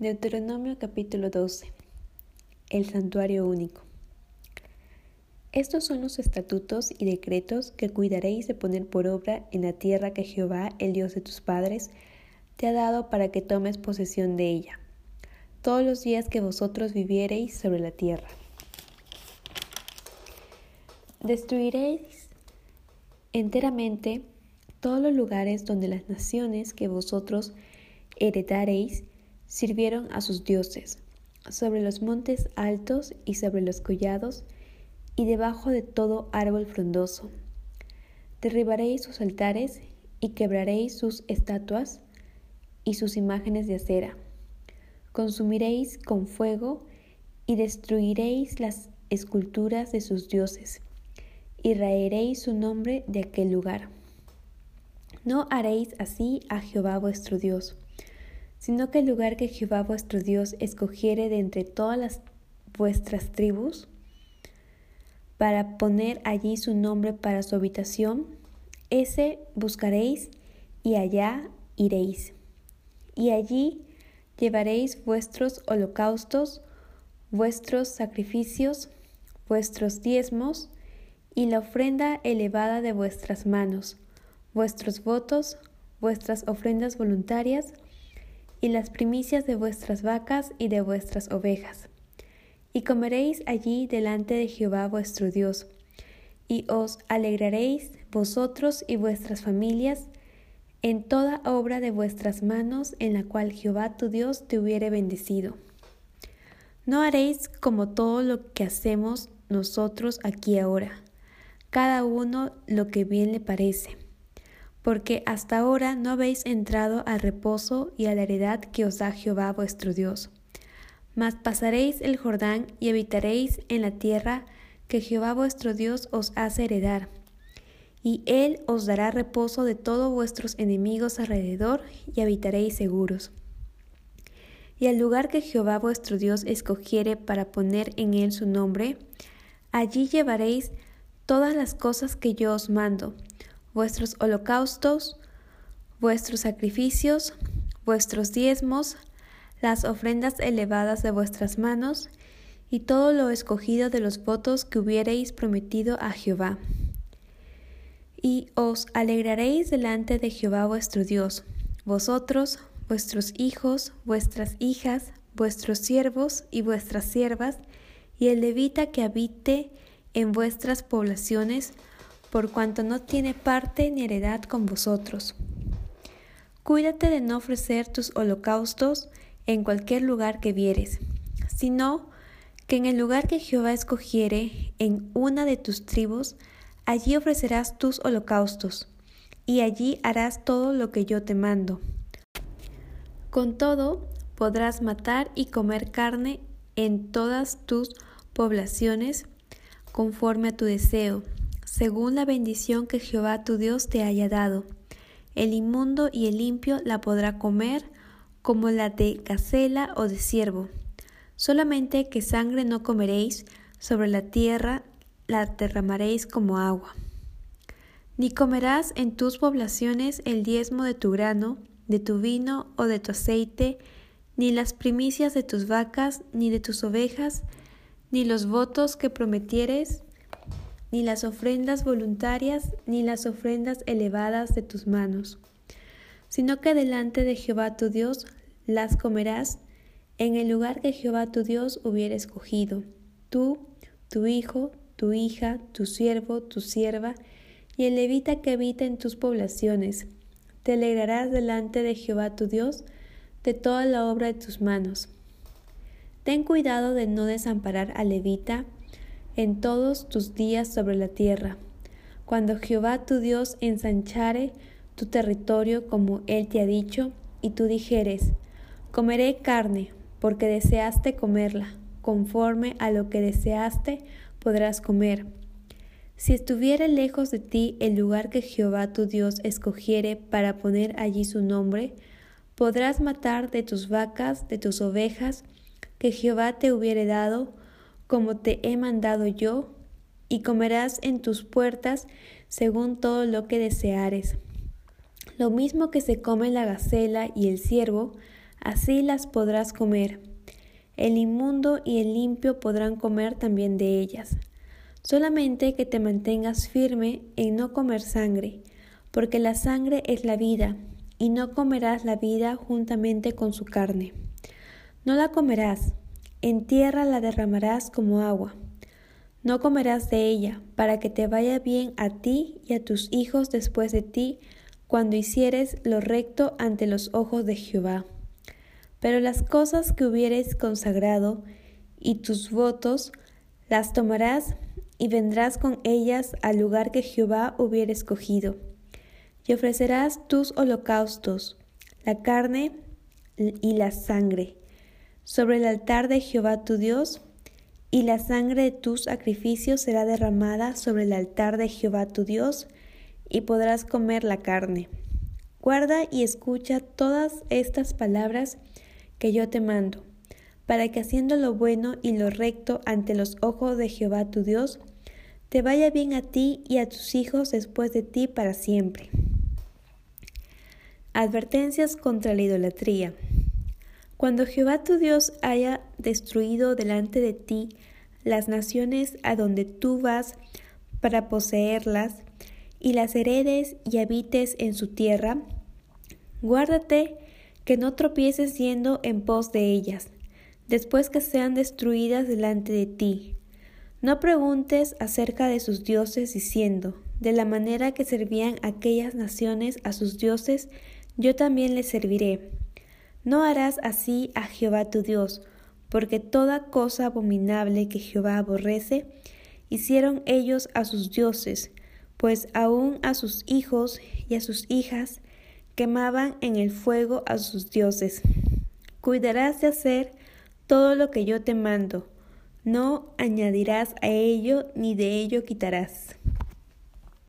Deuteronomio capítulo 12. El santuario único. Estos son los estatutos y decretos que cuidaréis de poner por obra en la tierra que Jehová, el Dios de tus padres, te ha dado para que tomes posesión de ella, todos los días que vosotros viviereis sobre la tierra. Destruiréis enteramente todos los lugares donde las naciones que vosotros heredaréis sirvieron a sus dioses, sobre los montes altos y sobre los collados, y debajo de todo árbol frondoso. Derribaréis sus altares y quebraréis sus estatuas y sus imágenes de acera. Consumiréis con fuego y destruiréis las esculturas de sus dioses, y raeréis su nombre de aquel lugar. No haréis así a Jehová vuestro Dios sino que el lugar que Jehová vuestro Dios escogiere de entre todas las vuestras tribus, para poner allí su nombre para su habitación, ese buscaréis y allá iréis. Y allí llevaréis vuestros holocaustos, vuestros sacrificios, vuestros diezmos y la ofrenda elevada de vuestras manos, vuestros votos, vuestras ofrendas voluntarias, y las primicias de vuestras vacas y de vuestras ovejas. Y comeréis allí delante de Jehová vuestro Dios, y os alegraréis vosotros y vuestras familias en toda obra de vuestras manos en la cual Jehová tu Dios te hubiere bendecido. No haréis como todo lo que hacemos nosotros aquí ahora, cada uno lo que bien le parece porque hasta ahora no habéis entrado al reposo y a la heredad que os da Jehová vuestro Dios. Mas pasaréis el Jordán y habitaréis en la tierra que Jehová vuestro Dios os hace heredar. Y él os dará reposo de todos vuestros enemigos alrededor y habitaréis seguros. Y al lugar que Jehová vuestro Dios escogiere para poner en él su nombre, allí llevaréis todas las cosas que yo os mando, vuestros holocaustos, vuestros sacrificios, vuestros diezmos, las ofrendas elevadas de vuestras manos, y todo lo escogido de los votos que hubiereis prometido a Jehová. Y os alegraréis delante de Jehová vuestro Dios, vosotros, vuestros hijos, vuestras hijas, vuestros siervos y vuestras siervas, y el levita que habite en vuestras poblaciones, por cuanto no tiene parte ni heredad con vosotros. Cuídate de no ofrecer tus holocaustos en cualquier lugar que vieres, sino que en el lugar que Jehová escogiere, en una de tus tribus, allí ofrecerás tus holocaustos, y allí harás todo lo que yo te mando. Con todo, podrás matar y comer carne en todas tus poblaciones, conforme a tu deseo, según la bendición que Jehová tu Dios te haya dado. El inmundo y el limpio la podrá comer como la de gacela o de ciervo. Solamente que sangre no comeréis, sobre la tierra la derramaréis como agua. Ni comerás en tus poblaciones el diezmo de tu grano, de tu vino o de tu aceite, ni las primicias de tus vacas, ni de tus ovejas, ni los votos que prometieres, ni las ofrendas voluntarias, ni las ofrendas elevadas de tus manos, sino que delante de Jehová tu Dios las comerás en el lugar que Jehová tu Dios hubiera escogido, tú, tu hijo, tu hija, tu siervo, tu sierva, y el levita que habita en tus poblaciones. Te alegrarás delante de Jehová tu Dios de toda la obra de tus manos. Ten cuidado de no desamparar al levita, en todos tus días sobre la tierra. Cuando Jehová tu Dios ensanchare tu territorio como él te ha dicho, y tú dijeres, comeré carne, porque deseaste comerla, conforme a lo que deseaste podrás comer. Si estuviere lejos de ti el lugar que Jehová tu Dios escogiere para poner allí su nombre, podrás matar de tus vacas, de tus ovejas, que Jehová te hubiere dado, como te he mandado yo, y comerás en tus puertas según todo lo que deseares. Lo mismo que se come la gacela y el ciervo, así las podrás comer. El inmundo y el limpio podrán comer también de ellas. Solamente que te mantengas firme en no comer sangre, porque la sangre es la vida, y no comerás la vida juntamente con su carne. No la comerás, en tierra la derramarás como agua. No comerás de ella, para que te vaya bien a ti y a tus hijos después de ti, cuando hicieres lo recto ante los ojos de Jehová. Pero las cosas que hubieres consagrado y tus votos las tomarás y vendrás con ellas al lugar que Jehová hubiera escogido. Y ofrecerás tus holocaustos, la carne y la sangre, sobre el altar de Jehová tu Dios, y la sangre de tus sacrificios será derramada sobre el altar de Jehová tu Dios, y podrás comer la carne. Guarda y escucha todas estas palabras que yo te mando, para que haciendo lo bueno y lo recto ante los ojos de Jehová tu Dios, te vaya bien a ti y a tus hijos después de ti para siempre. Advertencias contra la idolatría. Cuando Jehová tu Dios haya destruido delante de ti las naciones a donde tú vas para poseerlas, y las heredes y habites en su tierra, guárdate que no tropieces yendo en pos de ellas, después que sean destruidas delante de ti. No preguntes acerca de sus dioses diciendo, de la manera que servían aquellas naciones a sus dioses, yo también les serviré. No harás así a Jehová tu Dios, porque toda cosa abominable que Jehová aborrece, hicieron ellos a sus dioses, pues aún a sus hijos y a sus hijas quemaban en el fuego a sus dioses. Cuidarás de hacer todo lo que yo te mando, no añadirás a ello ni de ello quitarás.